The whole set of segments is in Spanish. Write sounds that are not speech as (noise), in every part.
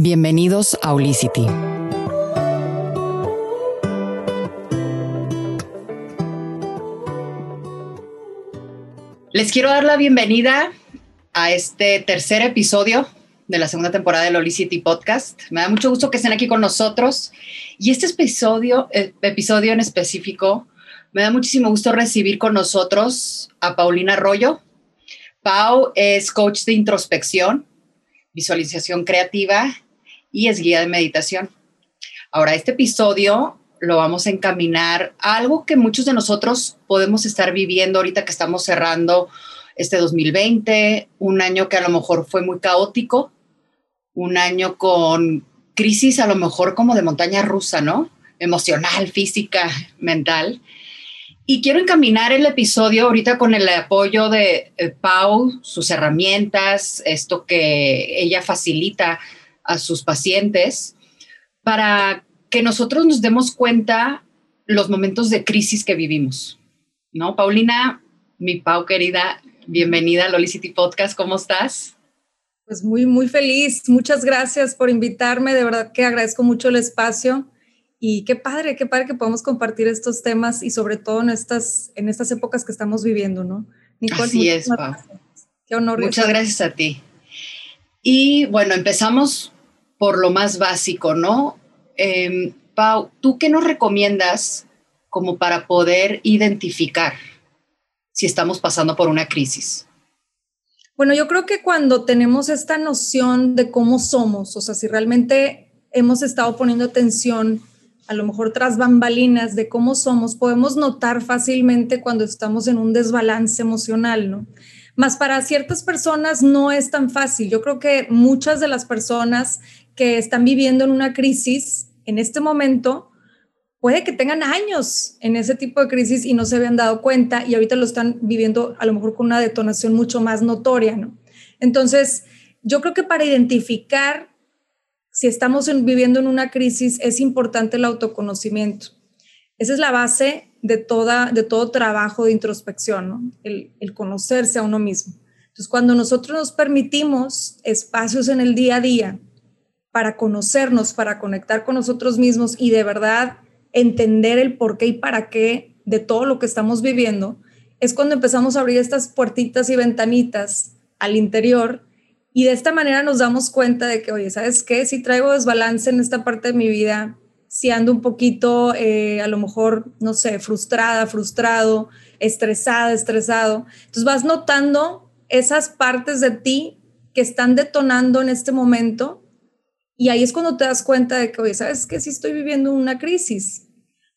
Bienvenidos a Olicity. Les quiero dar la bienvenida a este tercer episodio de la segunda temporada del Olicity Podcast. Me da mucho gusto que estén aquí con nosotros. Y este episodio, eh, episodio en específico, me da muchísimo gusto recibir con nosotros a Paulina Arroyo. Pau es coach de introspección, visualización creativa y es guía de meditación. Ahora, este episodio lo vamos a encaminar a algo que muchos de nosotros podemos estar viviendo ahorita que estamos cerrando este 2020, un año que a lo mejor fue muy caótico, un año con crisis a lo mejor como de montaña rusa, ¿no? Emocional, física, mental. Y quiero encaminar el episodio ahorita con el apoyo de eh, Pau, sus herramientas, esto que ella facilita a sus pacientes, para que nosotros nos demos cuenta los momentos de crisis que vivimos. ¿No? Paulina, mi Pau querida, bienvenida a Lolicity Podcast, ¿cómo estás? Pues muy, muy feliz. Muchas gracias por invitarme. De verdad que agradezco mucho el espacio. Y qué padre, qué padre que podamos compartir estos temas y sobre todo en estas, en estas épocas que estamos viviendo, ¿no? Nicole, Así es, Pau. Qué honor. Muchas gracias a ti. Y bueno, empezamos por lo más básico, ¿no? Em, Pau, ¿tú qué nos recomiendas como para poder identificar si estamos pasando por una crisis? Bueno, yo creo que cuando tenemos esta noción de cómo somos, o sea, si realmente hemos estado poniendo atención a lo mejor tras bambalinas de cómo somos, podemos notar fácilmente cuando estamos en un desbalance emocional, ¿no? Más para ciertas personas no es tan fácil. Yo creo que muchas de las personas que están viviendo en una crisis en este momento, puede que tengan años en ese tipo de crisis y no se habían dado cuenta y ahorita lo están viviendo a lo mejor con una detonación mucho más notoria, ¿no? Entonces, yo creo que para identificar si estamos viviendo en una crisis, es importante el autoconocimiento. Esa es la base de, toda, de todo trabajo de introspección, el, el conocerse a uno mismo. Entonces, cuando nosotros nos permitimos espacios en el día a día para conocernos, para conectar con nosotros mismos y de verdad entender el por qué y para qué de todo lo que estamos viviendo, es cuando empezamos a abrir estas puertitas y ventanitas al interior y de esta manera nos damos cuenta de que, oye, ¿sabes qué? Si traigo desbalance en esta parte de mi vida, si ando un poquito, eh, a lo mejor, no sé, frustrada, frustrado, estresada, estresado. Entonces vas notando esas partes de ti que están detonando en este momento y ahí es cuando te das cuenta de que, oye, ¿sabes qué? Si estoy viviendo una crisis.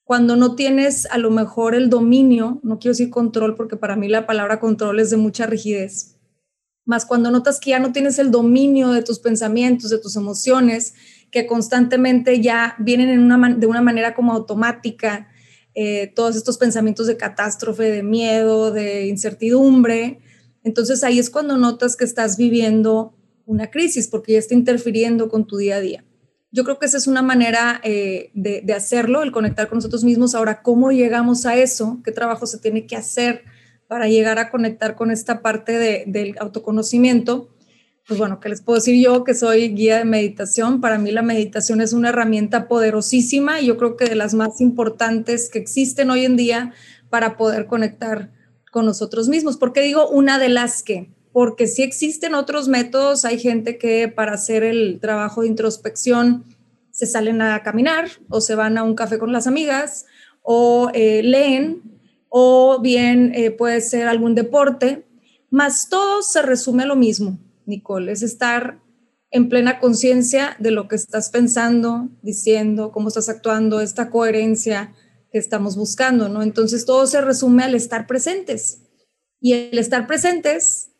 Cuando no tienes a lo mejor el dominio, no quiero decir control porque para mí la palabra control es de mucha rigidez, más cuando notas que ya no tienes el dominio de tus pensamientos, de tus emociones, que constantemente ya vienen de una manera como automática, eh, todos estos pensamientos de catástrofe, de miedo, de incertidumbre. Entonces ahí es cuando notas que estás viviendo una crisis porque ya está interfiriendo con tu día a día. Yo creo que esa es una manera eh, de, hacerlo, el conectar con nosotros mismos. Ahora, ¿cómo llegamos a eso? ¿Qué trabajo se tiene que hacer? para llegar a conectar con esta parte de, del autoconocimiento. Pues bueno, ¿qué les puedo decir yo que soy guía de meditación? Para mí la meditación es una herramienta poderosísima y yo creo que de las más importantes que existen hoy en día para poder conectar con nosotros mismos. ¿Por qué digo una de las que? Porque si existen otros métodos, hay gente que para hacer el trabajo de introspección se salen a caminar o se van a un café con las amigas o eh, leen o bien eh, puede ser algún deporte, más todo se resume a lo mismo, Nicole, es estar en plena conciencia de lo que estás pensando, diciendo, cómo estás actuando, esta coherencia que estamos buscando, ¿no? Entonces todo se resume al estar presentes. Y el estar presentes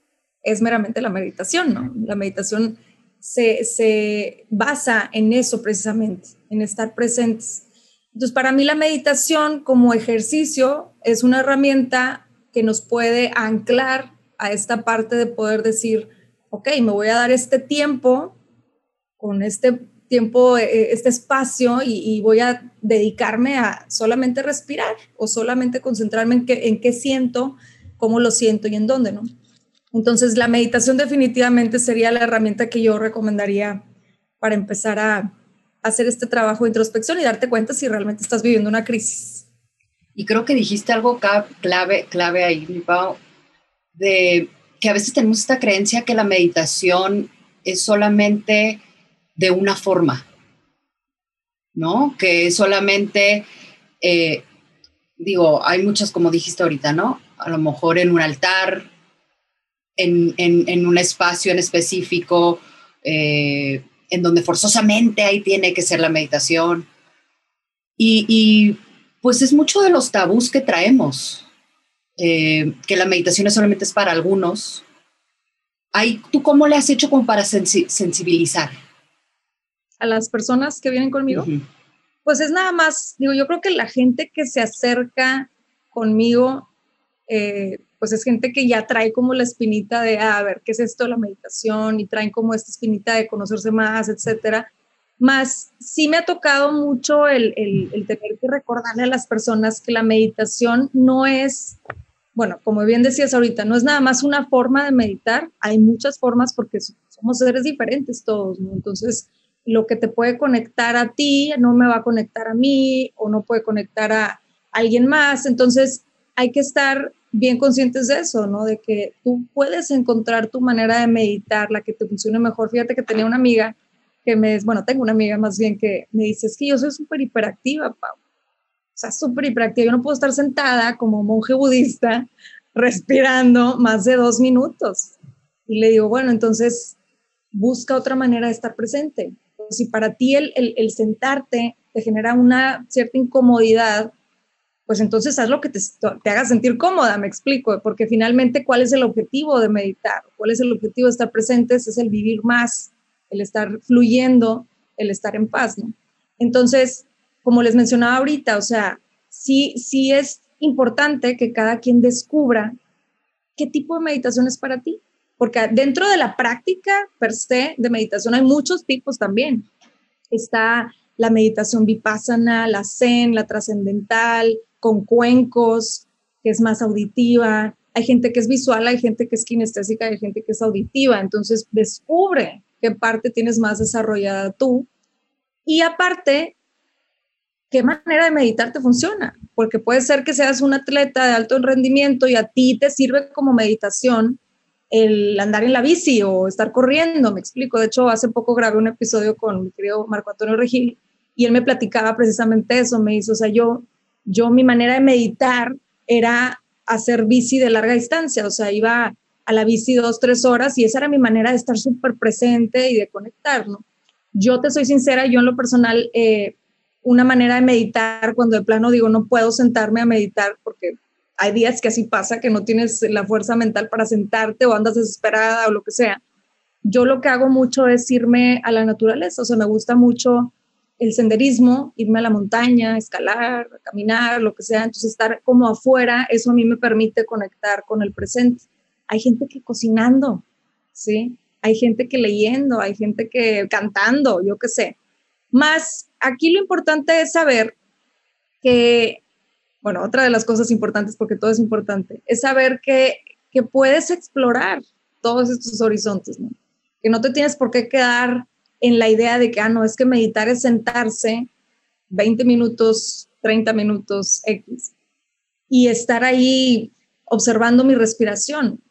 es meramente la meditación, ¿no? La meditación se, se basa en eso precisamente, en estar presentes. Entonces, para mí la meditación como ejercicio es una herramienta que nos puede anclar a esta parte de poder decir, ok, me voy a dar este tiempo con este tiempo, eh, este espacio y, voy a dedicarme a solamente respirar o solamente concentrarme en qué, en qué siento, cómo lo siento y en dónde, ¿no? Entonces, la meditación definitivamente sería la herramienta que yo recomendaría para empezar a hacer este trabajo de introspección y darte cuenta si realmente estás viviendo una crisis. Y creo que dijiste algo clave, clave ahí, mi Pau, de que a veces tenemos esta creencia que la meditación es solamente de una forma, ¿no? Que es solamente, eh, digo, hay muchas, como dijiste ahorita, ¿no? A lo mejor en un altar, en, en, un espacio en específico, eh, en donde forzosamente ahí tiene que ser la meditación. Y, y, pues es mucho de los tabús que traemos, eh, que la meditación solamente es para algunos. ¿Tú cómo le has hecho como para sensibilizar? A las personas que vienen conmigo. Pues es nada más, digo, yo creo que la gente que se acerca conmigo, eh, pues es gente que ya trae como la espinita de, ah, a ver, ¿qué es esto la meditación? Y traen como esta espinita de conocerse más, etcétera. Más, sí me ha tocado mucho el, el, el tener que recordarle a las personas que la meditación no es bueno, como bien decías ahorita, no es nada más una forma de meditar, hay muchas formas porque somos seres diferentes todos, ¿no? Entonces, lo que te puede conectar a ti no me va a conectar a mí o no puede conectar a alguien más. Entonces, hay que estar bien conscientes de eso, ¿no? De que tú puedes encontrar tu manera de meditar, la que te funcione mejor. Fíjate que tenía una amiga que me, bueno, tengo una amiga más bien que me dice, es que yo soy súper hiperactiva, Pau sea, súper hiperactiva. Yo no puedo estar sentada como monje budista respirando más de dos minutos. Y le digo, bueno, entonces busca otra manera de estar presente. Si para ti el, sentarte te genera una cierta incomodidad, pues entonces haz lo que te, te, haga sentir cómoda, me explico, porque finalmente cuál es el objetivo de meditar, cuál es el objetivo de estar presentes, es el vivir más, el estar fluyendo, el estar en paz, ¿no? Entonces, como les mencionaba ahorita, o sea, sí, sí es importante que cada quien descubra qué tipo de meditación es para ti, porque dentro de la práctica per se de meditación hay muchos tipos también. Está la meditación vipassana, la zen, la trascendental, con cuencos, que es más auditiva. Hay gente que es visual, hay gente que es kinestésica, hay gente que es auditiva. Entonces, descubre qué parte tienes más desarrollada tú. Y aparte, qué manera de meditar te funciona, porque puede ser que seas un atleta de alto rendimiento y a ti te sirve como meditación el andar en la bici o estar corriendo, me explico. De hecho, hace poco grabé un episodio con mi querido Marco Antonio Regil y él me platicaba precisamente eso, me hizo, o sea, yo, yo mi manera de meditar era hacer bici de larga distancia, o sea, iba a la bici dos, tres horas y esa era mi manera de estar súper presente y de conectar, ¿no? Yo te soy sincera, yo en lo personal, eh, una manera de meditar cuando de plano digo no puedo sentarme a meditar porque hay días que así pasa, que no tienes la fuerza mental para sentarte o andas desesperada o lo que sea. Yo lo que hago mucho es irme a la naturaleza, o sea, me gusta mucho el senderismo, irme a la montaña, escalar, caminar, lo que sea. Entonces, estar como afuera, eso a mí me permite conectar con el presente. Hay gente que cocinando, ¿sí? Hay gente que leyendo, hay gente que cantando, yo qué sé. Más aquí lo importante es saber que, bueno, otra de las cosas importantes, porque todo es importante, es saber que, que puedes explorar todos estos horizontes, ¿no? Que no te tienes por qué quedar en la idea de que, ah, no, es que meditar es sentarse 20 minutos, 30 minutos X y estar ahí observando mi respiración.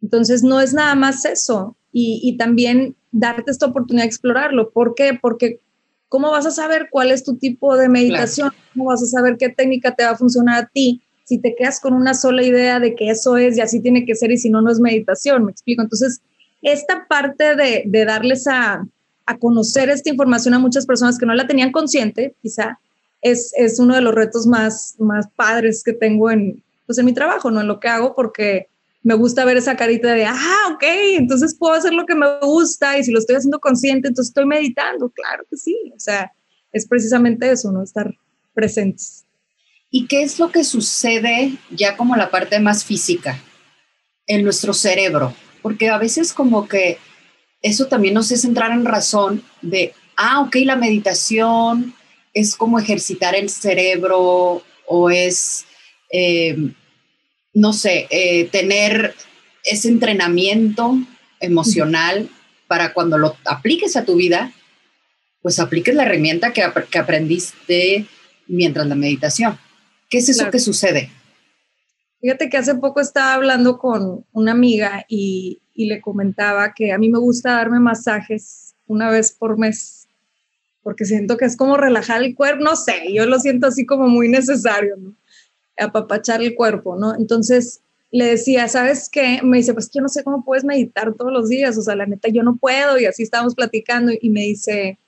Entonces, no es nada más eso. Y, y también darte esta oportunidad de explorarlo. ¿Por qué? Porque ¿Cómo vas a saber cuál es tu tipo de meditación? ¿Cómo vas a saber qué técnica te va a funcionar a ti? Si te quedas con una sola idea de que eso es y así tiene que ser y si no, no es meditación, me explico. Entonces, esta parte de, de darles a, a, conocer esta información a muchas personas que no la tenían consciente, quizá, es, es uno de los retos más, más padres que tengo en, pues, en mi trabajo, ¿no? En lo que hago, porque me gusta ver esa carita de, ah, ok, entonces puedo hacer lo que me gusta y si lo estoy haciendo consciente, entonces estoy meditando. Claro que sí, o sea, es precisamente eso, ¿no? Estar presentes. ¿Y qué es lo que sucede ya como la parte más física en nuestro cerebro? Porque a veces como que eso también nos hace entrar en razón de, ah, ok, la meditación es como ejercitar el cerebro o es... Eh, no sé, eh, tener ese entrenamiento emocional para cuando lo apliques a tu vida, pues apliques la herramienta que, que aprendiste mientras la meditación. ¿Qué es eso que sucede? Fíjate que hace poco estaba hablando con una amiga y, y le comentaba que a mí me gusta darme masajes una vez por mes, porque siento que es como relajar el cuerpo, no sé, yo lo siento así como muy necesario, ¿no? Apapachar el cuerpo, ¿no? Entonces le decía, ¿sabes qué? Me dice, pues yo no sé cómo puedes meditar todos los días, o sea, la neta yo no puedo, y así estábamos platicando, y me dice,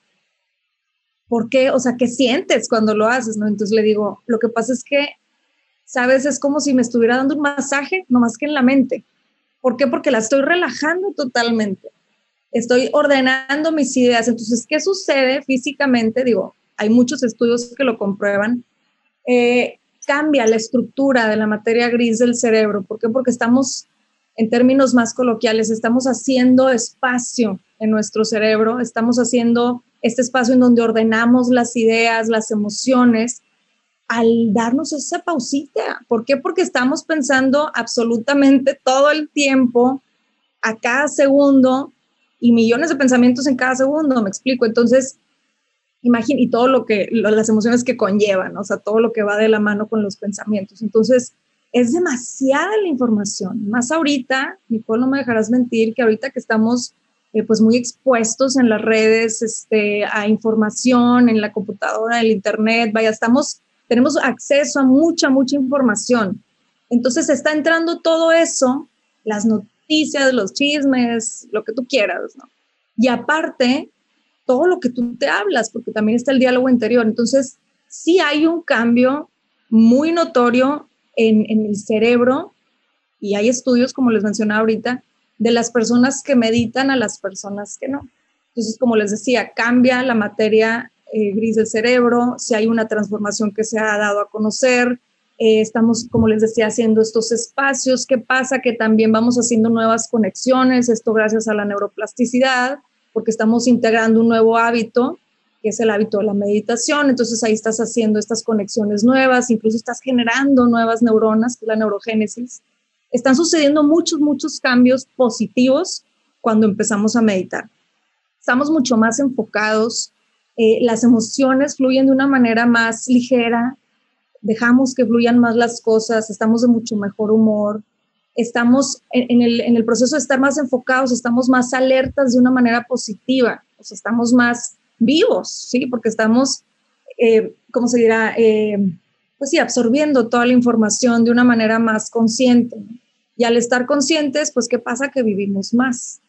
¿por qué? O sea, ¿qué sientes cuando lo haces, no? Entonces le digo, lo que pasa es que, ¿sabes? Es como si me estuviera dando un masaje, nomás que en la mente. ¿Por qué? Porque la estoy relajando totalmente. Estoy ordenando mis ideas. Entonces, ¿qué sucede físicamente? Digo, hay muchos estudios que lo comprueban. Eh, cambia la estructura de la materia gris del cerebro. ¿Por qué? Porque estamos, en términos más coloquiales, estamos haciendo espacio en nuestro cerebro, estamos haciendo este espacio en donde ordenamos las ideas, las emociones al darnos esa pausita. ¿Por qué? Porque estamos pensando absolutamente todo el tiempo, a cada segundo, y millones de pensamientos en cada segundo, me explico. Entonces, imagínate, y todo lo que, las emociones que conllevan, o sea, todo lo que va de la mano con los pensamientos. Entonces, es demasiada la información. Más ahorita, Nicole, no me dejarás mentir, que ahorita que estamos eh, pues muy expuestos en las redes, este, a información, en la computadora, en el internet, vaya, estamos tenemos acceso a mucha, mucha información. Entonces está entrando todo eso, las noticias, los chismes, lo que tú quieras, ¿no? Y aparte, todo lo que tú te hablas, porque también está el diálogo interior. Entonces, sí hay un cambio muy notorio en, en el cerebro y hay estudios, como les mencionaba ahorita, de las personas que meditan a las personas que no. Entonces, como les decía, cambia la materia eh, gris del cerebro, si hay una transformación que se ha dado a conocer. Eh, estamos, como les decía, haciendo estos espacios. ¿Qué pasa? Que también vamos haciendo nuevas conexiones, esto gracias a la neuroplasticidad, porque estamos integrando un nuevo hábito, que es el hábito de la meditación. Entonces ahí estás haciendo estas conexiones nuevas, incluso estás generando nuevas neuronas, que es la neurogénesis. Están sucediendo muchos, muchos cambios positivos cuando empezamos a meditar. Estamos mucho más enfocados eh, las emociones fluyen de una manera más ligera, dejamos que fluyan más las cosas, estamos de mucho mejor humor, estamos en, el, proceso de estar más enfocados, estamos más alertas de una manera positiva, estamos más vivos, ¿sí? Porque estamos, eh, ¿cómo se dirá? Eh, pues sí, absorbiendo toda la información de una manera más consciente. Y al estar conscientes, pues, ¿qué pasa? Que vivimos más.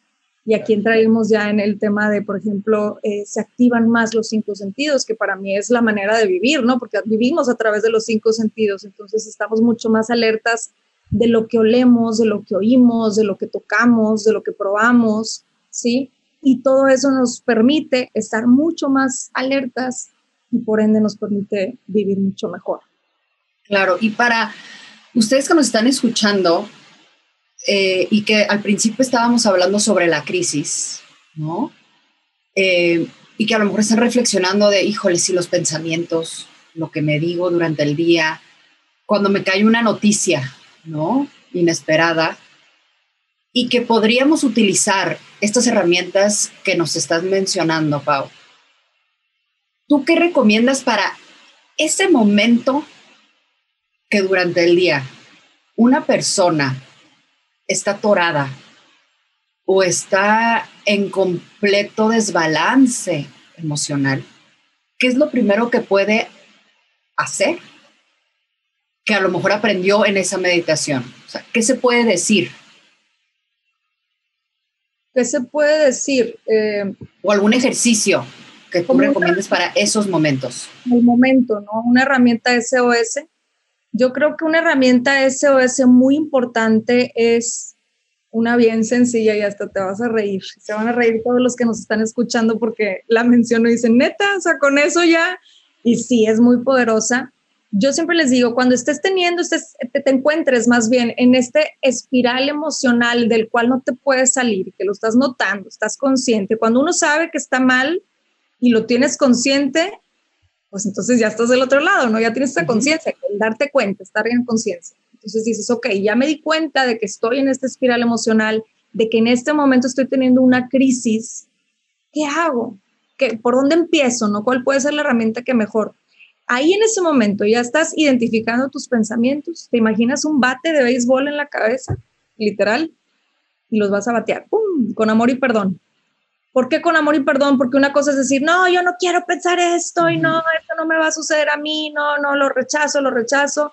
Y aquí entraríamos ya en el tema de, por ejemplo, eh, se activan más los cinco sentidos, que para mí es la manera de vivir, ¿no? Porque vivimos a través de los cinco sentidos, entonces estamos mucho más alertas de lo que olemos, de lo que oímos, de lo que tocamos, de lo que probamos, ¿sí? Y todo eso nos permite estar mucho más alertas y por ende nos permite vivir mucho mejor. Claro, y para ustedes que nos están escuchando, eh, y que al principio estábamos hablando sobre la crisis, ¿no? Eh, y que a lo mejor están reflexionando de, híjole, si los pensamientos, lo que me digo durante el día, cuando me cae una noticia, ¿no? Inesperada, y que podríamos utilizar estas herramientas que nos estás mencionando, Pau. ¿Tú qué recomiendas para ese momento que durante el día una persona está torada o está en completo desbalance emocional, ¿qué es lo primero que puede hacer? Que a lo mejor aprendió en esa meditación. O sea, ¿qué se puede decir? ¿Qué se puede decir? Eh, o algún ejercicio que tú recomiendes para esos momentos. El momento, ¿no? Una herramienta SOS yo creo que una herramienta SOS muy importante es una bien sencilla y hasta te vas a reír. Se van a reír todos los que nos están escuchando porque la menciono y dicen, neta, o sea, con eso ya. Y sí, es muy poderosa. Yo siempre les digo, cuando estés teniendo, estés, te, te encuentres más bien en este espiral emocional del cual no te puedes salir, que lo estás notando, estás consciente. Cuando uno sabe que está mal y lo tienes consciente, pues entonces ya estás del otro lado, ¿no? Ya tienes esa conciencia, darte cuenta, estar en conciencia. Entonces dices, ok, ya me di cuenta de que estoy en esta espiral emocional, de que en este momento estoy teniendo una crisis, ¿qué hago? ¿qué, ¿por dónde empiezo? ¿no? ¿Cuál puede ser la herramienta que mejor? Ahí en ese momento ya estás identificando tus pensamientos. ¿Te imaginas un bate de béisbol en la cabeza? Literal. Y los vas a batear. ¡Pum! Con amor y perdón. ¿Por qué con amor y perdón? Porque una cosa es decir, no, yo no quiero pensar esto y no, esto no me va a suceder a mí, no, no, lo rechazo, lo rechazo.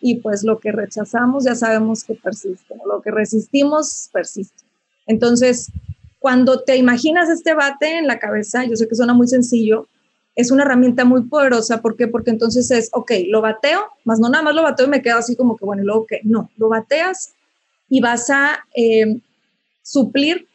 Y pues lo que rechazamos ya sabemos que persiste, lo que resistimos persiste. Entonces, cuando te imaginas este bate en la cabeza, yo sé que suena muy sencillo, es una herramienta muy poderosa. ¿Por qué? Porque entonces es, ok, lo bateo, más no nada más lo bateo y me quedo así como que, bueno, y luego que no, lo bateas y vas a eh, suplir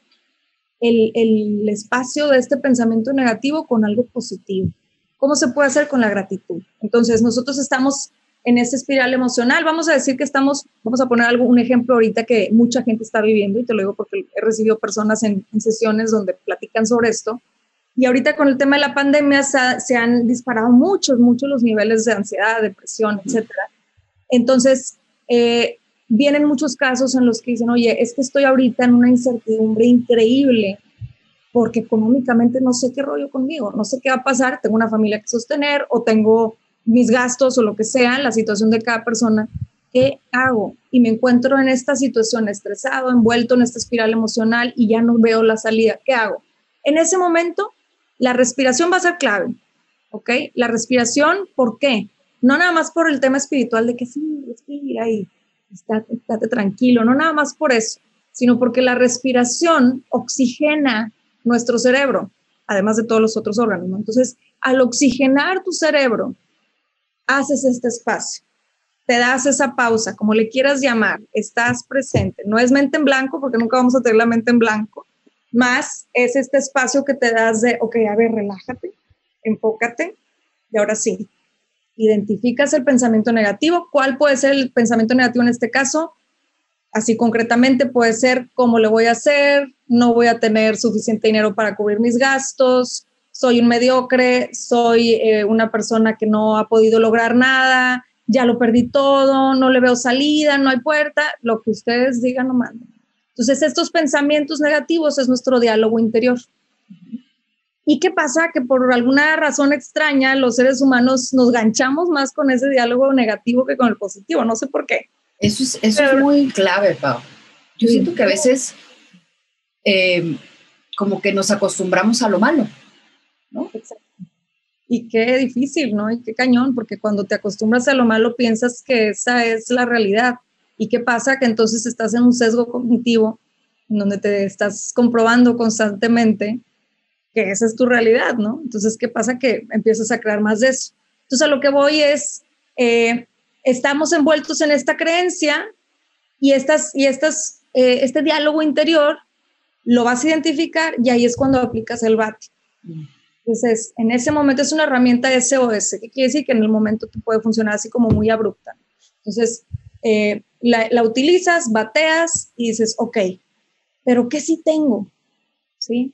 el, el, espacio de este pensamiento negativo con algo positivo. ¿Cómo se puede hacer con la gratitud? Entonces, nosotros estamos en esa espiral emocional. Vamos a decir que estamos, vamos a poner algo, un ejemplo ahorita que mucha gente está viviendo, y te lo digo porque he recibido personas en, en sesiones donde platican sobre esto. Y ahorita con el tema de la pandemia se, han disparado muchos, muchos los niveles de ansiedad, depresión, etcétera. Entonces, eh, vienen muchos casos en los que dicen, oye, es que estoy ahorita en una incertidumbre increíble porque económicamente no sé qué rollo conmigo, no sé qué va a pasar, tengo una familia que sostener o tengo mis gastos o lo que sea, la situación de cada persona. ¿Qué hago? Y me encuentro en esta situación estresado, envuelto en esta espiral emocional y ya no veo la salida. ¿Qué hago? En ese momento la respiración va a ser clave, ¿ok? La respiración, ¿por qué? No nada más por el tema espiritual de que sí, respira y estate, tranquilo, no nada más por eso, sino porque la respiración oxigena nuestro cerebro, además de todos los otros órganos. ¿no? Entonces, al oxigenar tu cerebro, haces este espacio, te das esa pausa, como le quieras llamar, estás presente. No es mente en blanco, porque nunca vamos a tener la mente en blanco, más es este espacio que te das de, ok, a ver, relájate, enfócate y ahora sí, identificas el pensamiento negativo. ¿Cuál puede ser el pensamiento negativo en este caso? Así concretamente puede ser cómo le voy a hacer, no voy a tener suficiente dinero para cubrir mis gastos, soy un mediocre, soy eh, una persona que no ha podido lograr nada, ya lo perdí todo, no le veo salida, no hay puerta, lo que ustedes digan no manden. Entonces, estos pensamientos negativos es nuestro diálogo interior. ¿Y qué pasa? Que por alguna razón extraña los seres humanos nos ganchamos más con ese diálogo negativo que con el positivo. No sé por qué. Eso es, eso es muy clave, Pau. Yo siento que a veces eh, como que nos acostumbramos a lo malo, ¿no? Exacto. Y qué difícil, ¿no? Y qué cañón, porque cuando te acostumbras a lo malo piensas que esa es la realidad. ¿Y qué pasa? Que entonces estás en un sesgo cognitivo en donde te estás comprobando constantemente que esa es tu realidad, ¿no? Entonces, ¿qué pasa? Que empiezas a crear más de eso. Entonces, a lo que voy es, eh, estamos envueltos en esta creencia y, estas, y estas, eh, este diálogo interior lo vas a identificar y ahí es cuando aplicas el BAT. Entonces, en ese momento es una herramienta SOS, que quiere decir que en el momento te puede funcionar así como muy abrupta. Entonces, eh, la, utilizas, bateas y dices, ok, pero ¿qué sí tengo? ¿Sí?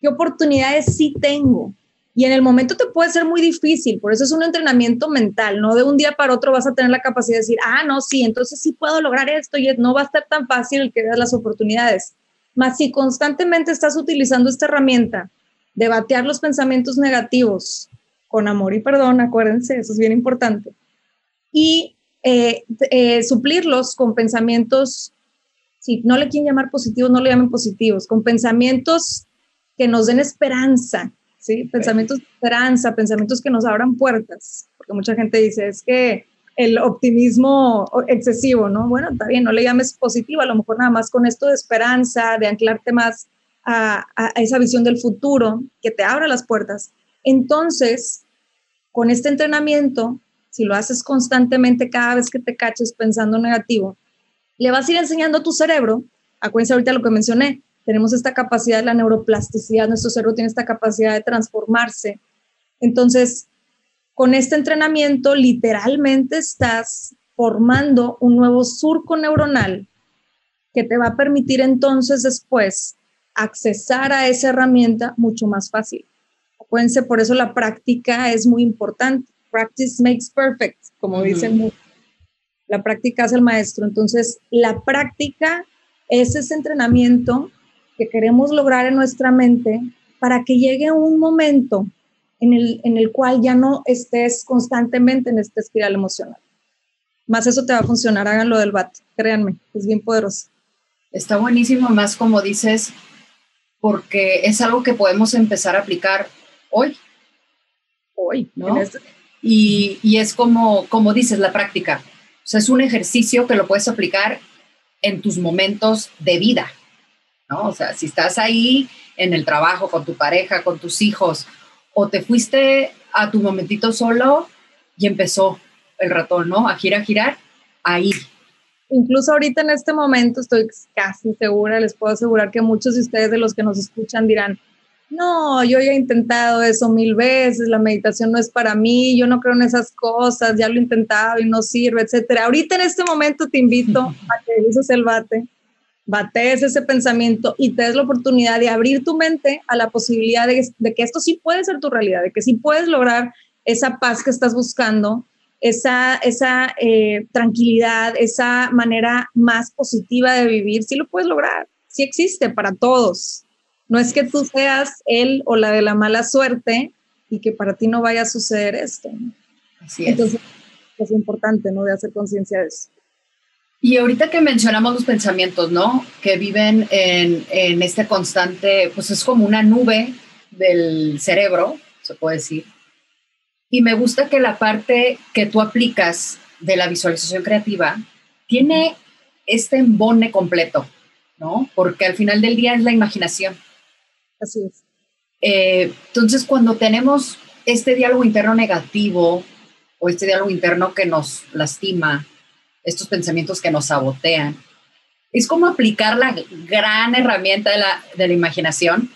¿Qué oportunidades sí tengo? Y en el momento te puede ser muy difícil, por eso es un entrenamiento mental, no de un día para otro vas a tener la capacidad de decir, ah, no, sí, entonces sí puedo lograr esto y no va a estar tan fácil que veas las oportunidades. Más si constantemente estás utilizando esta herramienta de batear los pensamientos negativos con amor y perdón, acuérdense, eso es bien importante, y eh, eh, suplirlos con pensamientos, si no le quieren llamar positivos, no le llamen positivos, con pensamientos que nos den esperanza, ¿sí? Pensamientos de esperanza, pensamientos que nos abran puertas, porque mucha gente dice, es que el optimismo excesivo, ¿no? Bueno, está bien, no le llames positivo, a lo mejor nada más con esto de esperanza, de anclarte más a, a esa visión del futuro que te abra las puertas. Entonces, con este entrenamiento, si lo haces constantemente cada vez que te caches pensando negativo, le vas a ir enseñando a tu cerebro, acuérdense ahorita lo que mencioné, tenemos esta capacidad de la neuroplasticidad, nuestro cerebro tiene esta capacidad de transformarse. Entonces, con este entrenamiento, literalmente estás formando un nuevo surco neuronal que te va a permitir entonces después accesar a esa herramienta mucho más fácil. Acuérdense, por eso la práctica es muy importante practice makes perfect, como dicen. La práctica es el maestro. Entonces, la práctica es ese entrenamiento que queremos lograr en nuestra mente para que llegue un momento en el, en el cual ya no estés constantemente en esta espiral emocional. Más eso te va a funcionar, háganlo del BAT, créanme, es bien poderoso. Está buenísimo, más como dices, porque es algo que podemos empezar a aplicar hoy. Hoy, ¿no? Este y, y, es como, como dices, la práctica. O sea, es un ejercicio que lo puedes aplicar en tus momentos de vida, ¿no? O sea, si estás ahí en el trabajo, con tu pareja, con tus hijos, o te fuiste a tu momentito solo y empezó el ratón, ¿no? A girar, a girar, ahí. Incluso ahorita en este momento estoy casi segura, les puedo asegurar que muchos de ustedes de los que nos escuchan dirán, no, yo ya he intentado eso mil veces, la meditación no es para mí, yo no creo en esas cosas, ya lo he intentado y no sirve, etcétera. Ahorita en este momento te invito a que uses el bate, bates ese pensamiento y te des la oportunidad de abrir tu mente a la posibilidad de, que esto sí puede ser tu realidad, de que sí puedes lograr esa paz que estás buscando, esa, esa eh, tranquilidad, esa manera más positiva de vivir, sí lo puedes lograr, sí existe para todos. No es que tú seas él o la de la mala suerte y que para ti no vaya a suceder esto. Así es. Entonces, es importante, ¿no? De hacer conciencia de eso. Y ahorita que mencionamos los pensamientos, ¿no? Que viven en, en este constante, pues es como una nube del cerebro, se puede decir. Y me gusta que la parte que tú aplicas de la visualización creativa tiene este embone completo, ¿no? Porque al final del día es la imaginación. Así es. Eh, entonces, cuando tenemos este diálogo interno negativo o este diálogo interno que nos lastima, estos pensamientos que nos sabotean, es como aplicar la gran herramienta de la, de la imaginación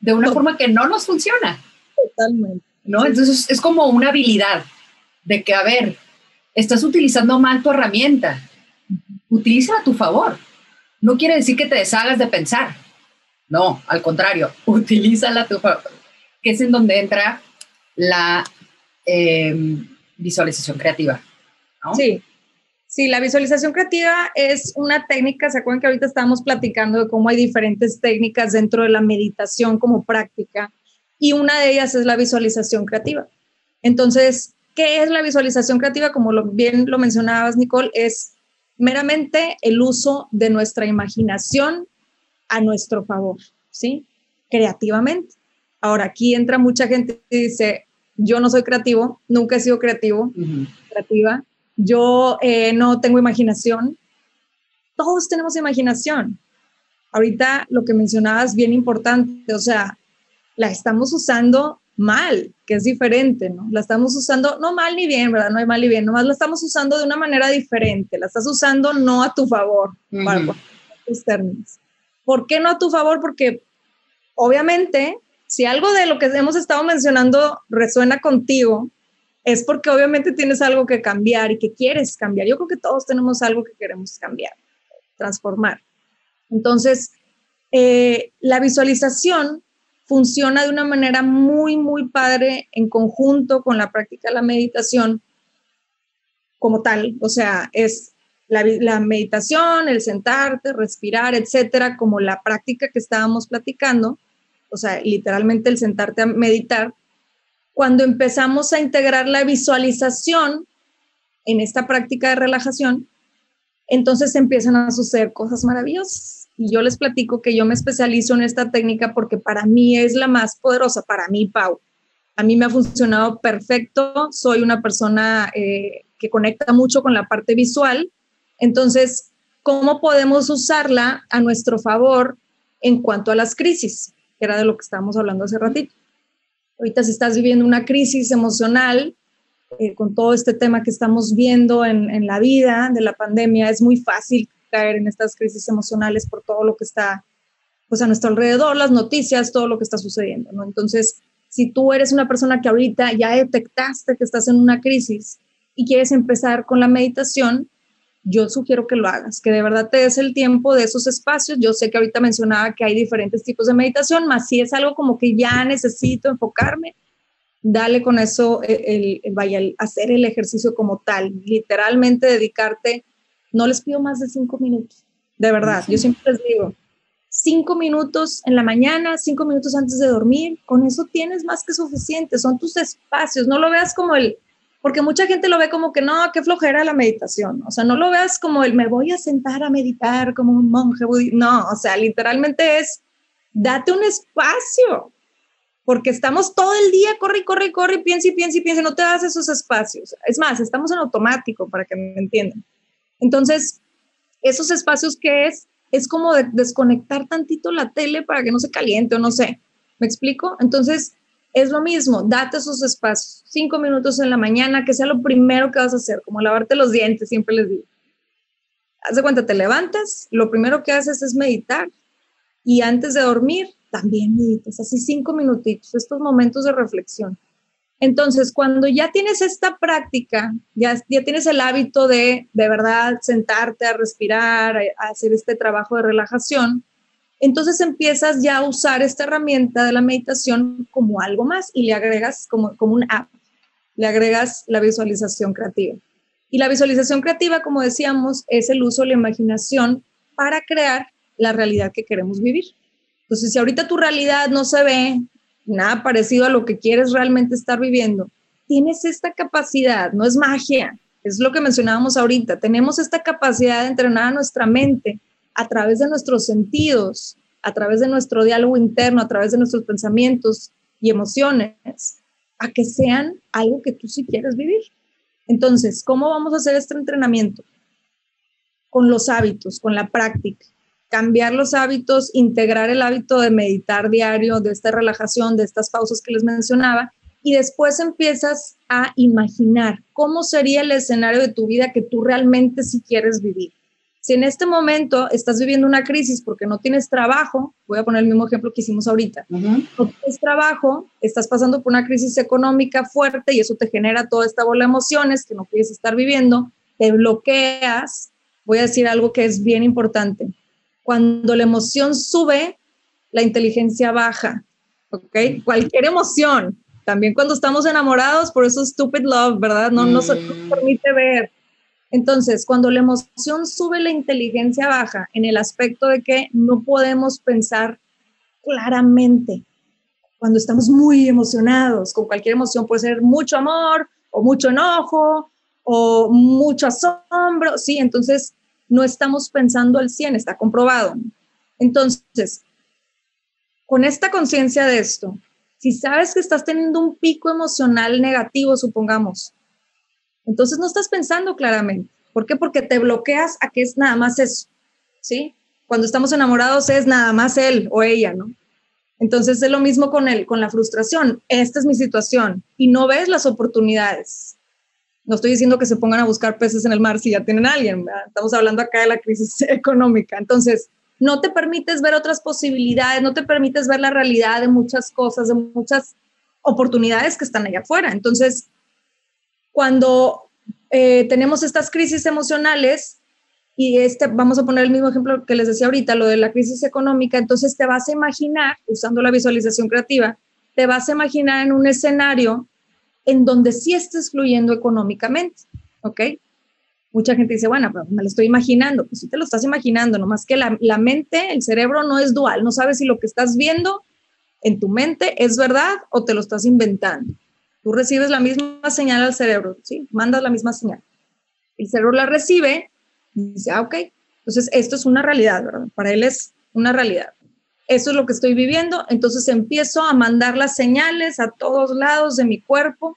de una forma que no nos funciona. Totalmente. ¿No? Entonces es como una habilidad de que, a ver, estás utilizando mal tu herramienta, utilízala a tu favor. No quiere decir que te deshagas de pensar, no, al contrario, (laughs) utilízala tu que es en donde entra la em, visualización creativa. Sí, sí, la visualización creativa es una técnica, ¿se acuerdan que ahorita estábamos platicando de cómo hay diferentes técnicas dentro de la meditación como práctica? Y una de ellas es la visualización creativa. Entonces, ¿qué es la visualización creativa? Como lo, bien lo mencionabas, Nicole, es meramente el uso de nuestra imaginación a nuestro favor, ¿sí? Creativamente. Ahora, aquí entra mucha gente y dice, yo no soy creativo, nunca he sido creativo, creativa, yo eh, no tengo imaginación. Todos tenemos imaginación. Ahorita lo que mencionabas bien importante, o sea, la estamos usando mal, que es diferente, ¿no? La estamos usando no mal ni bien, ¿verdad? No hay mal ni bien, nomás la estamos usando de una manera diferente, la estás usando no a tu favor, para tus términos. ¿Por qué no a tu favor? Porque obviamente, si algo de lo que hemos estado mencionando resuena contigo, es porque obviamente tienes algo que cambiar y que quieres cambiar. Yo creo que todos tenemos algo que queremos cambiar, transformar. Entonces, eh, la visualización funciona de una manera muy, muy padre en conjunto con la práctica de la meditación como tal. O sea, es la, meditación, el sentarte, respirar, etcétera, como la práctica que estábamos platicando, o sea, literalmente el sentarte a meditar, cuando empezamos a integrar la visualización en esta práctica de relajación, entonces empiezan a suceder cosas maravillosas. Y yo les platico que yo me especializo en esta técnica porque para mí es la más poderosa, para mí, Pau. A mí me ha funcionado perfecto, soy una persona eh, que conecta mucho con la parte visual entonces, ¿cómo podemos usarla a nuestro favor en cuanto a las crisis? Que era de lo que estábamos hablando hace ratito. Ahorita si estás viviendo una crisis emocional, eh, con todo este tema que estamos viendo en, la vida de la pandemia, es muy fácil caer en estas crisis emocionales por todo lo que está pues a nuestro alrededor, las noticias, todo lo que está sucediendo, ¿no? Entonces, si tú eres una persona que ahorita ya detectaste que estás en una crisis y quieres empezar con la meditación, yo sugiero que lo hagas, que de verdad te des el tiempo de esos espacios. Yo sé que ahorita mencionaba que hay diferentes tipos de meditación, más si es algo como que ya necesito enfocarme, dale con eso, eh, el, vaya, hacer el ejercicio como tal, literalmente dedicarte, no les pido más de cinco minutos, de verdad, yo siempre les digo, cinco minutos en la mañana, cinco minutos antes de dormir, con eso tienes más que suficiente, son tus espacios, no lo veas como el, porque mucha gente lo ve como que no, qué flojera la meditación, o sea, no lo veas como el me voy a sentar a meditar como un monje budista, no, o sea, literalmente es date un espacio, porque estamos todo el día, corre, corre, corre, piensa y piensa y piensa, no te das esos espacios. Es más, estamos en automático, para que me entiendan. Entonces, esos espacios que es, es como desconectar tantito la tele para que no se caliente o no sé. ¿Me explico? Entonces, es lo mismo, date esos espacios, cinco minutos en la mañana, que sea lo primero que vas a hacer, como lavarte los dientes, siempre les digo. Haz de cuenta, te levantas, lo primero que haces es meditar y antes de dormir también meditas, así cinco minutitos, estos momentos de reflexión. Entonces, cuando ya tienes esta práctica, ya, ya tienes el hábito de de verdad sentarte a respirar, a, hacer este trabajo de relajación, entonces empiezas ya a usar esta herramienta de la meditación como algo más y le agregas como, como un app, le agregas la visualización creativa. Y la visualización creativa, como decíamos, es el uso de la imaginación para crear la realidad que queremos vivir. Entonces, si ahorita tu realidad no se ve nada parecido a lo que quieres realmente estar viviendo, tienes esta capacidad, no es magia, es lo que mencionábamos ahorita, tenemos esta capacidad de entrenar a nuestra mente a través de nuestros sentidos, a través de nuestro diálogo interno, a través de nuestros pensamientos y emociones, a que sean algo que tú sí quieres vivir. Entonces, ¿cómo vamos a hacer este entrenamiento? Con los hábitos, con la práctica cambiar los hábitos, integrar el hábito de meditar diario, de esta relajación, de estas pausas que les mencionaba, y después empiezas a imaginar cómo sería el escenario de tu vida que tú realmente sí quieres vivir. Si en este momento estás viviendo una crisis porque no tienes trabajo, voy a poner el mismo ejemplo que hicimos ahorita, no tienes trabajo, estás pasando por una crisis económica fuerte y eso te genera toda esta bola de emociones que no quieres estar viviendo, te bloqueas, voy a decir algo que es bien importante cuando la emoción sube, la inteligencia baja, ¿ok? Cualquier emoción, también cuando estamos enamorados, por eso stupid love, ¿verdad? No, nos permite ver. Entonces, cuando la emoción sube, la inteligencia baja en el aspecto de que no podemos pensar claramente. Cuando estamos muy emocionados, con cualquier emoción puede ser mucho amor o mucho enojo o mucho asombro, sí, entonces no estamos pensando al 100, está comprobado. Entonces, con esta conciencia de esto, si sabes que estás teniendo un pico emocional negativo, supongamos, entonces no estás pensando claramente. ¿Por qué? Porque te bloqueas a que es nada más eso, ¿sí? Cuando estamos enamorados es nada más él o ella, ¿no? Entonces es lo mismo con él, con la frustración. Esta es mi situación y no ves las oportunidades. No estoy diciendo que se pongan a buscar peces en el mar si ya tienen a alguien, estamos hablando acá de la crisis (laughs) económica. Entonces, no te permites ver otras posibilidades, no te permites ver la realidad de muchas cosas, de muchas oportunidades que están allá afuera. Entonces, cuando eh, tenemos estas crisis emocionales, y este, vamos a poner el mismo ejemplo que les decía ahorita, lo de la crisis económica, entonces te vas a imaginar, usando la visualización creativa, te vas a imaginar en un escenario en donde sí estés fluyendo económicamente, ¿ok? Mucha gente dice, bueno, pero me lo estoy imaginando, pues sí te lo estás imaginando, nomás que la, la mente, el cerebro no es dual, no sabes si lo que estás viendo en tu mente es verdad o te lo estás inventando. Tú recibes la misma señal al cerebro, ¿sí? Mandas la misma señal. El cerebro la recibe y dice, ah, ok, entonces esto es una realidad, ¿verdad? Para él es una realidad eso es lo que estoy viviendo, entonces empiezo a mandar las señales a todos lados de mi cuerpo,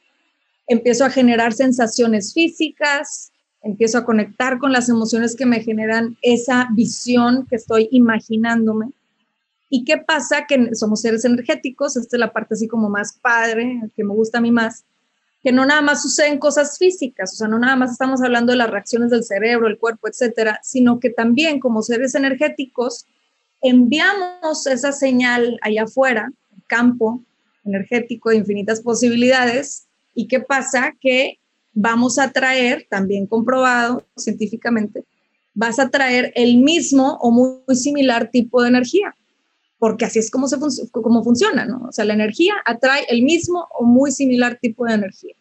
empiezo a generar sensaciones físicas, empiezo a conectar con las emociones que me generan esa visión que estoy imaginándome. ¿Y qué pasa? Que somos seres energéticos, esta es la parte así como más padre, que me gusta a mí más, que no nada más suceden cosas físicas, o sea, no nada más estamos hablando de las reacciones del cerebro, el cuerpo, etcétera, sino que también como seres energéticos enviamos esa señal allá afuera, campo energético de infinitas posibilidades, y qué pasa que vamos a traer, también comprobado científicamente, vas a traer el mismo o muy, similar tipo de energía, porque así es como, se funciona, ¿no? O sea, la energía atrae el mismo o muy similar tipo de energía.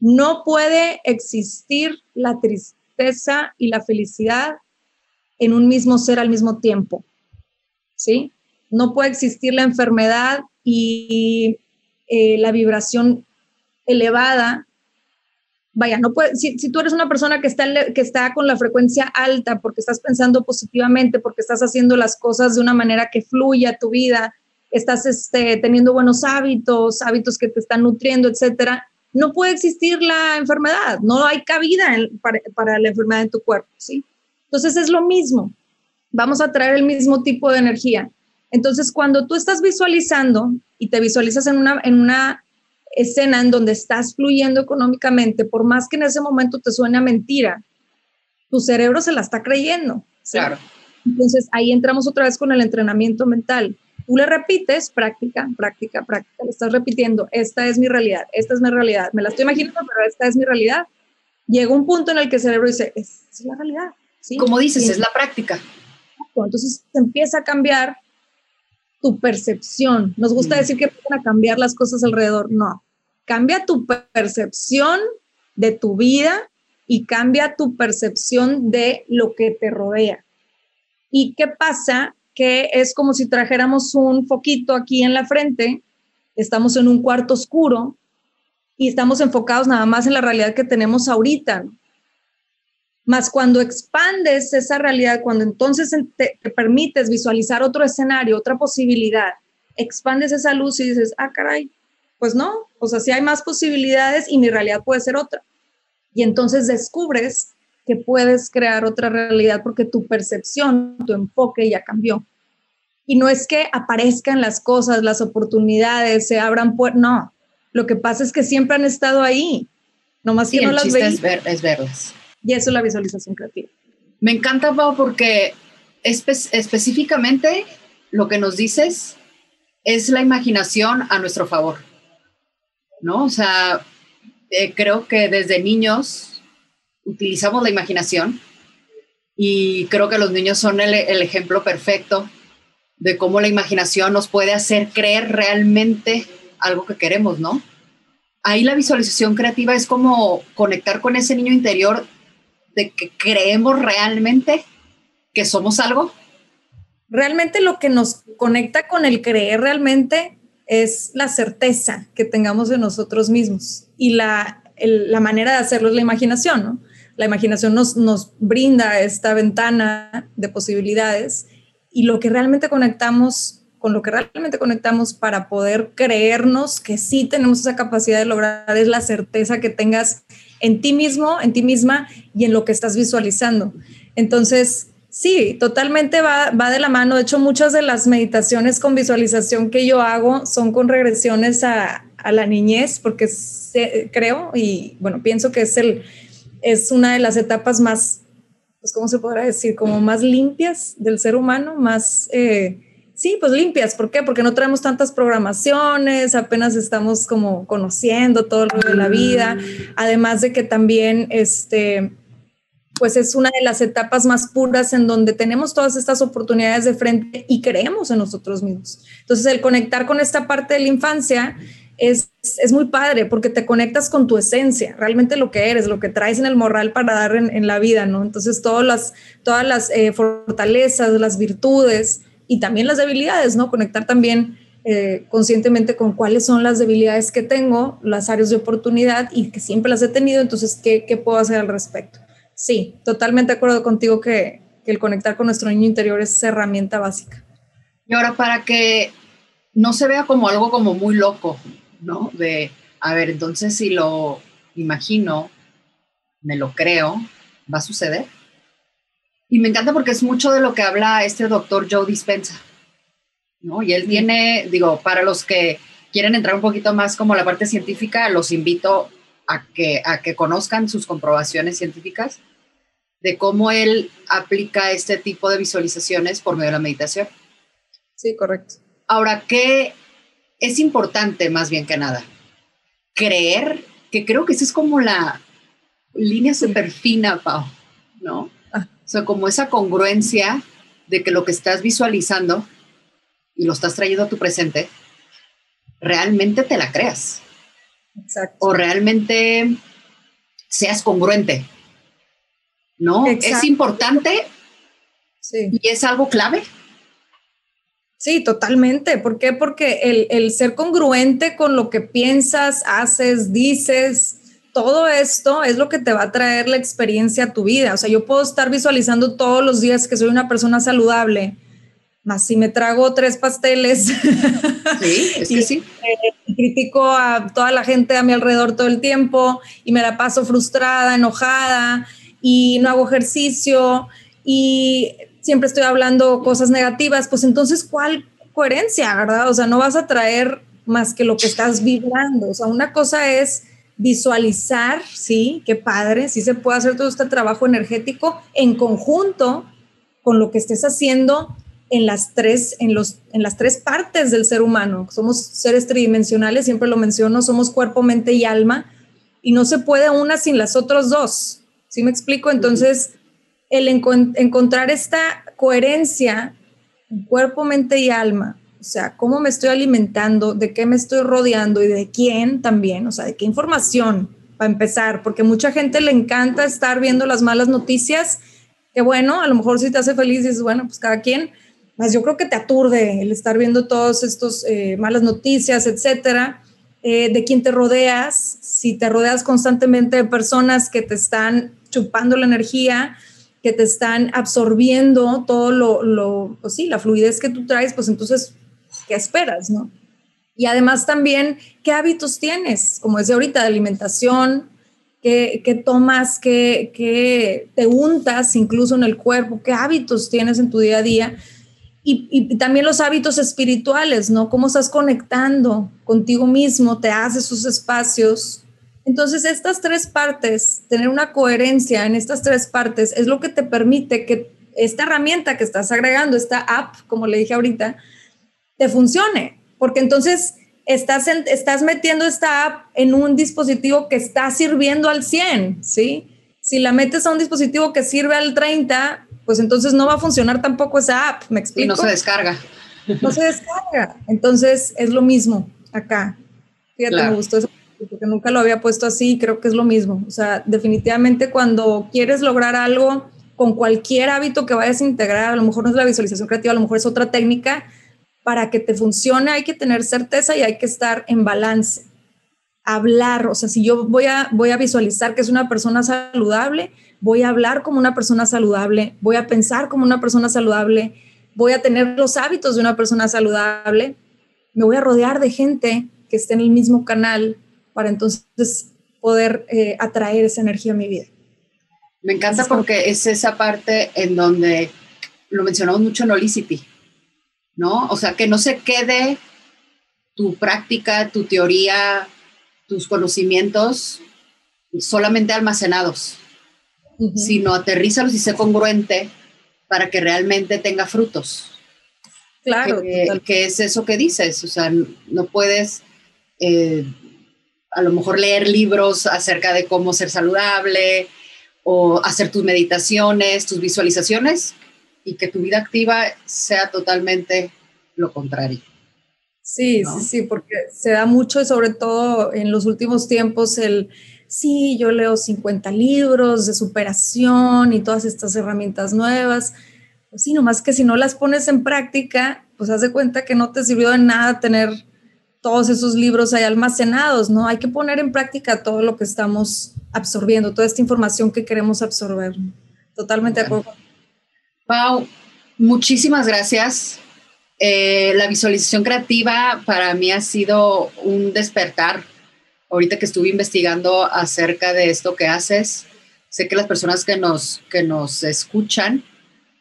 No puede existir la tristeza y la felicidad en un mismo ser al mismo tiempo ¿sí? No puede existir la enfermedad y eh, la vibración elevada. Vaya, no puede, si, tú eres una persona que está, que está con la frecuencia alta porque estás pensando positivamente, porque estás haciendo las cosas de una manera que fluya tu vida, estás este, teniendo buenos hábitos, hábitos que te están nutriendo, etcétera, no puede existir la enfermedad, no hay cabida para, para, la enfermedad en tu cuerpo, ¿sí? Entonces es lo mismo, vamos a traer el mismo tipo de energía. Entonces, cuando tú estás visualizando y te visualizas en una, en una escena en donde estás fluyendo económicamente, por más que en ese momento te suene a mentira, tu cerebro se la está creyendo. Claro. Entonces, ahí entramos otra vez con el entrenamiento mental. Tú le repites, práctica, práctica, práctica, le estás repitiendo, esta es mi realidad, esta es mi realidad, me la estoy imaginando, pero esta es mi realidad. Llega un punto en el que el cerebro dice, esa es la realidad. ¿sí? Como dices, es la práctica. Entonces empieza a cambiar tu percepción. Nos gusta mm. decir que van a cambiar las cosas alrededor. No, cambia tu percepción de tu vida y cambia tu percepción de lo que te rodea. ¿Y qué pasa? Que es como si trajéramos un foquito aquí en la frente, estamos en un cuarto oscuro y estamos enfocados nada más en la realidad que tenemos ahorita. Más cuando expandes esa realidad, cuando entonces te, permites visualizar otro escenario, otra posibilidad, expandes esa luz y dices, ah, caray, pues no, o sea, sí hay más posibilidades y mi realidad puede ser otra. Y entonces descubres que puedes crear otra realidad porque tu percepción, tu enfoque ya cambió. Y no es que aparezcan las cosas, las oportunidades, se abran puertas, no. Lo que pasa es que siempre han estado ahí, nomás que no las veis. Es, es verlas. Y eso es la visualización creativa. Me encanta, Pau, porque específicamente lo que nos dices es la imaginación a nuestro favor, ¿no? O sea, eh, creo que desde niños utilizamos la imaginación y creo que los niños son el, el ejemplo perfecto de cómo la imaginación nos puede hacer creer realmente algo que queremos, ¿no? Ahí la visualización creativa es como conectar con ese niño interior de que creemos realmente que somos algo? Realmente lo que nos conecta con el creer realmente es la certeza que tengamos de nosotros mismos y la, la manera de hacerlo es la imaginación, ¿no? La imaginación nos, nos brinda esta ventana de posibilidades y lo que realmente conectamos, con lo que realmente conectamos para poder creernos que sí tenemos esa capacidad de lograr es la certeza que tengas en ti mismo, en ti misma y en lo que estás visualizando. Entonces, sí, totalmente va, de la mano. De hecho, muchas de las meditaciones con visualización que yo hago son con regresiones a, la niñez, porque creo y bueno, pienso que es, el, es una de las etapas más, pues, ¿cómo se podrá decir? Como más limpias del ser humano, más... Eh, Sí, pues limpias. ¿Por qué? Porque no traemos tantas programaciones, apenas estamos como conociendo todo lo de la vida. Además de que también, este, pues es una de las etapas más puras en donde tenemos todas estas oportunidades de frente y creemos en nosotros mismos. Entonces, el conectar con esta parte de la infancia es, es, muy padre porque te conectas con tu esencia, realmente lo que eres, lo que traes en el morral para dar en, la vida, ¿no? Entonces, todas las, todas las eh, fortalezas, las virtudes, y también las debilidades, ¿no? Conectar también eh, conscientemente con cuáles son las debilidades que tengo, las áreas de oportunidad y que siempre las he tenido, entonces, ¿qué, qué puedo hacer al respecto? Sí, totalmente de acuerdo contigo que, que el conectar con nuestro niño interior es herramienta básica. Y ahora, para que no se vea como algo como muy loco, ¿no? De, a ver, entonces si lo imagino, me lo creo, ¿va a suceder? Y me encanta porque es mucho de lo que habla este doctor Joe Dispensa, ¿no? Y él tiene, digo, para los que quieren entrar un poquito más como la parte científica, los invito a que, a que conozcan sus comprobaciones científicas de cómo él aplica este tipo de visualizaciones por medio de la meditación. Sí, correcto. Ahora, ¿qué es importante más bien que nada? Creer, que creo que esa es como la línea súper fina, Pau, ¿no? O sea, como esa congruencia de que lo que estás visualizando y lo estás trayendo a tu presente, realmente te la creas. Exacto. O realmente seas congruente. ¿No? Es importante sí. y es algo clave. Sí, totalmente. ¿Por qué? Porque el, el, ser congruente con lo que piensas, haces, dices, todo esto es lo que te va a traer la experiencia a tu vida. O sea, yo puedo estar visualizando todos los días que soy una persona saludable, más si me trago tres pasteles. (laughs) Sí, es que sí. Eh, critico a toda la gente a mi alrededor todo el tiempo y me la paso frustrada, enojada y no hago ejercicio y siempre estoy hablando cosas negativas, pues entonces, ¿cuál coherencia, verdad? O sea, no vas a traer más que lo que estás vibrando. O sea, una cosa es visualizar, sí, qué padre, sí se puede hacer todo este trabajo energético en conjunto con lo que estés haciendo en las tres, en los, en las tres partes del ser humano. Somos seres tridimensionales, siempre lo menciono, somos cuerpo, mente y alma, y no se puede una sin las otras dos. ¿Sí me explico? Entonces, el encontrar esta coherencia, cuerpo, mente y alma, o sea, cómo me estoy alimentando, de qué me estoy rodeando y de quién también, o sea, de qué información, para empezar, porque mucha gente le encanta estar viendo las malas noticias, que bueno, a lo mejor si te hace feliz dices, bueno, pues cada quien, más yo creo que te aturde el estar viendo todos estos eh, malas noticias, etcétera, eh, de quién te rodeas, si te rodeas constantemente de personas que te están chupando la energía, que te están absorbiendo todo lo, lo pues sí, la fluidez que tú traes, pues entonces, ¿qué esperas, no? Y además también, ¿qué hábitos tienes? Como decía ahorita, de alimentación, ¿qué, qué tomas, qué, qué, te untas incluso en el cuerpo? ¿Qué hábitos tienes en tu día a día? Y, y, también los hábitos espirituales, ¿no? ¿Cómo estás conectando contigo mismo? ¿Te haces sus espacios? Entonces, estas tres partes, tener una coherencia en estas tres partes es lo que te permite que esta herramienta que estás agregando, esta app, como le dije ahorita, te funcione, porque entonces estás, estás metiendo esta app en un dispositivo que está sirviendo al 100, ¿sí? Si la metes a un dispositivo que sirve al 30, pues entonces no va a funcionar tampoco esa app, ¿me explico? Y no se descarga. No se descarga. Entonces es lo mismo acá. Fíjate, me gustó eso porque nunca lo había puesto así, creo que es lo mismo. O sea, definitivamente cuando quieres lograr algo con cualquier hábito que vayas a integrar, a lo mejor no es la visualización creativa, a lo mejor es otra técnica, para que te funcione hay que tener certeza y hay que estar en balance. Hablar, o sea, si yo voy a, voy a visualizar que es una persona saludable, voy a hablar como una persona saludable, voy a pensar como una persona saludable, voy a tener los hábitos de una persona saludable, me voy a rodear de gente que esté en el mismo canal, para entonces poder eh, atraer esa energía a mi vida. Me encanta porque es esa parte en donde lo mencionamos mucho en Olicity, ¿no? O sea, que no se quede tu práctica, tu teoría, tus conocimientos solamente almacenados, sino aterrízalos y sé congruente para que realmente tenga frutos. Claro. Que, es eso que dices, o sea, no puedes eh, a lo mejor leer libros acerca de cómo ser saludable o hacer tus meditaciones, tus visualizaciones y que tu vida activa sea totalmente lo contrario. Sí, sí, sí, porque se da mucho y sobre todo en los últimos tiempos el, sí, yo leo 50 libros de superación y todas estas herramientas nuevas. Pues sí, nomás que si no las pones en práctica, pues haz de cuenta que no te sirvió de nada tener todos esos libros ahí almacenados, ¿no? Hay que poner en práctica todo lo que estamos absorbiendo, toda esta información que queremos absorber. Totalmente de acuerdo. Pau, muchísimas gracias. Eh, la visualización creativa para mí ha sido un despertar. Ahorita que estuve investigando acerca de esto que haces, sé que las personas que nos, que nos escuchan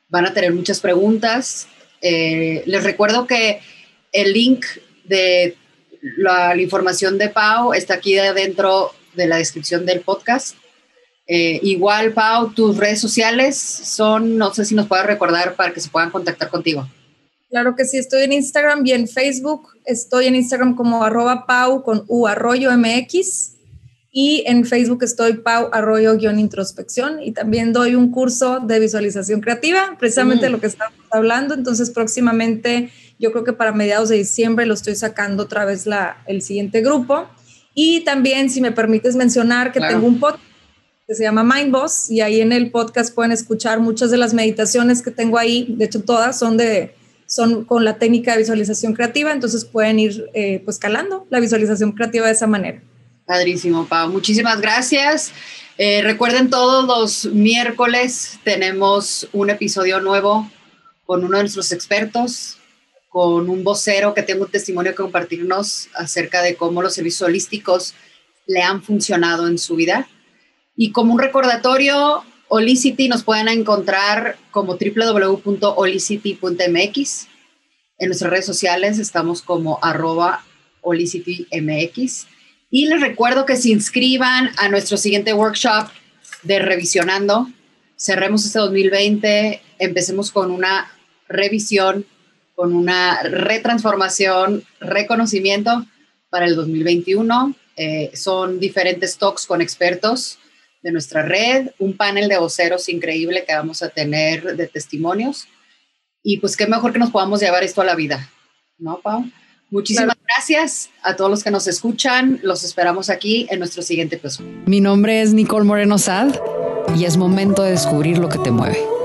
van a tener muchas preguntas. Eh, les recuerdo que el link de la, información de Pau está aquí dentro de la descripción del podcast. Eh, igual, Pau, tus redes sociales son, no sé si nos puedes recordar para que se puedan contactar contigo. Claro que sí, estoy en Instagram y en Facebook. Estoy en Instagram como arroba Pau con U arroyo MX y en Facebook estoy Pau arroyo guion introspección y también doy un curso de visualización creativa, precisamente mm. lo que estamos hablando. Entonces próximamente yo creo que para mediados de diciembre lo estoy sacando otra vez la, el siguiente grupo. Y también, si me permites mencionar, que tengo un podcast que se llama Mind y ahí en el podcast pueden escuchar muchas de las meditaciones que tengo ahí. De hecho, todas son de, son con la técnica de visualización creativa, entonces pueden ir eh, pues calando la visualización creativa de esa manera. Padrísimo, Pau. Muchísimas gracias. Eh, recuerden, todos los miércoles tenemos un episodio nuevo con uno de nuestros expertos, con un vocero que tenga un testimonio que compartirnos acerca de cómo los servicios holísticos le han funcionado en su vida. Y como un recordatorio, Holicity nos pueden encontrar como www.holicity.mx. En nuestras redes sociales estamos como arroba holicitymx. Y les recuerdo que se inscriban a nuestro siguiente workshop de revisionando. Cerremos este 2020, empecemos con una revisión, con una retransformación, reconocimiento para el 2021. Eh, son diferentes talks con expertos de nuestra red, un panel de voceros increíble que vamos a tener de testimonios. Y pues qué mejor que nos podamos llevar esto a la vida, ¿no, Pau? Muchísimas gracias a todos los que nos escuchan. Los esperamos aquí en nuestro siguiente episodio. Mi nombre es Nicole Moreno Sad y es momento de descubrir lo que te mueve.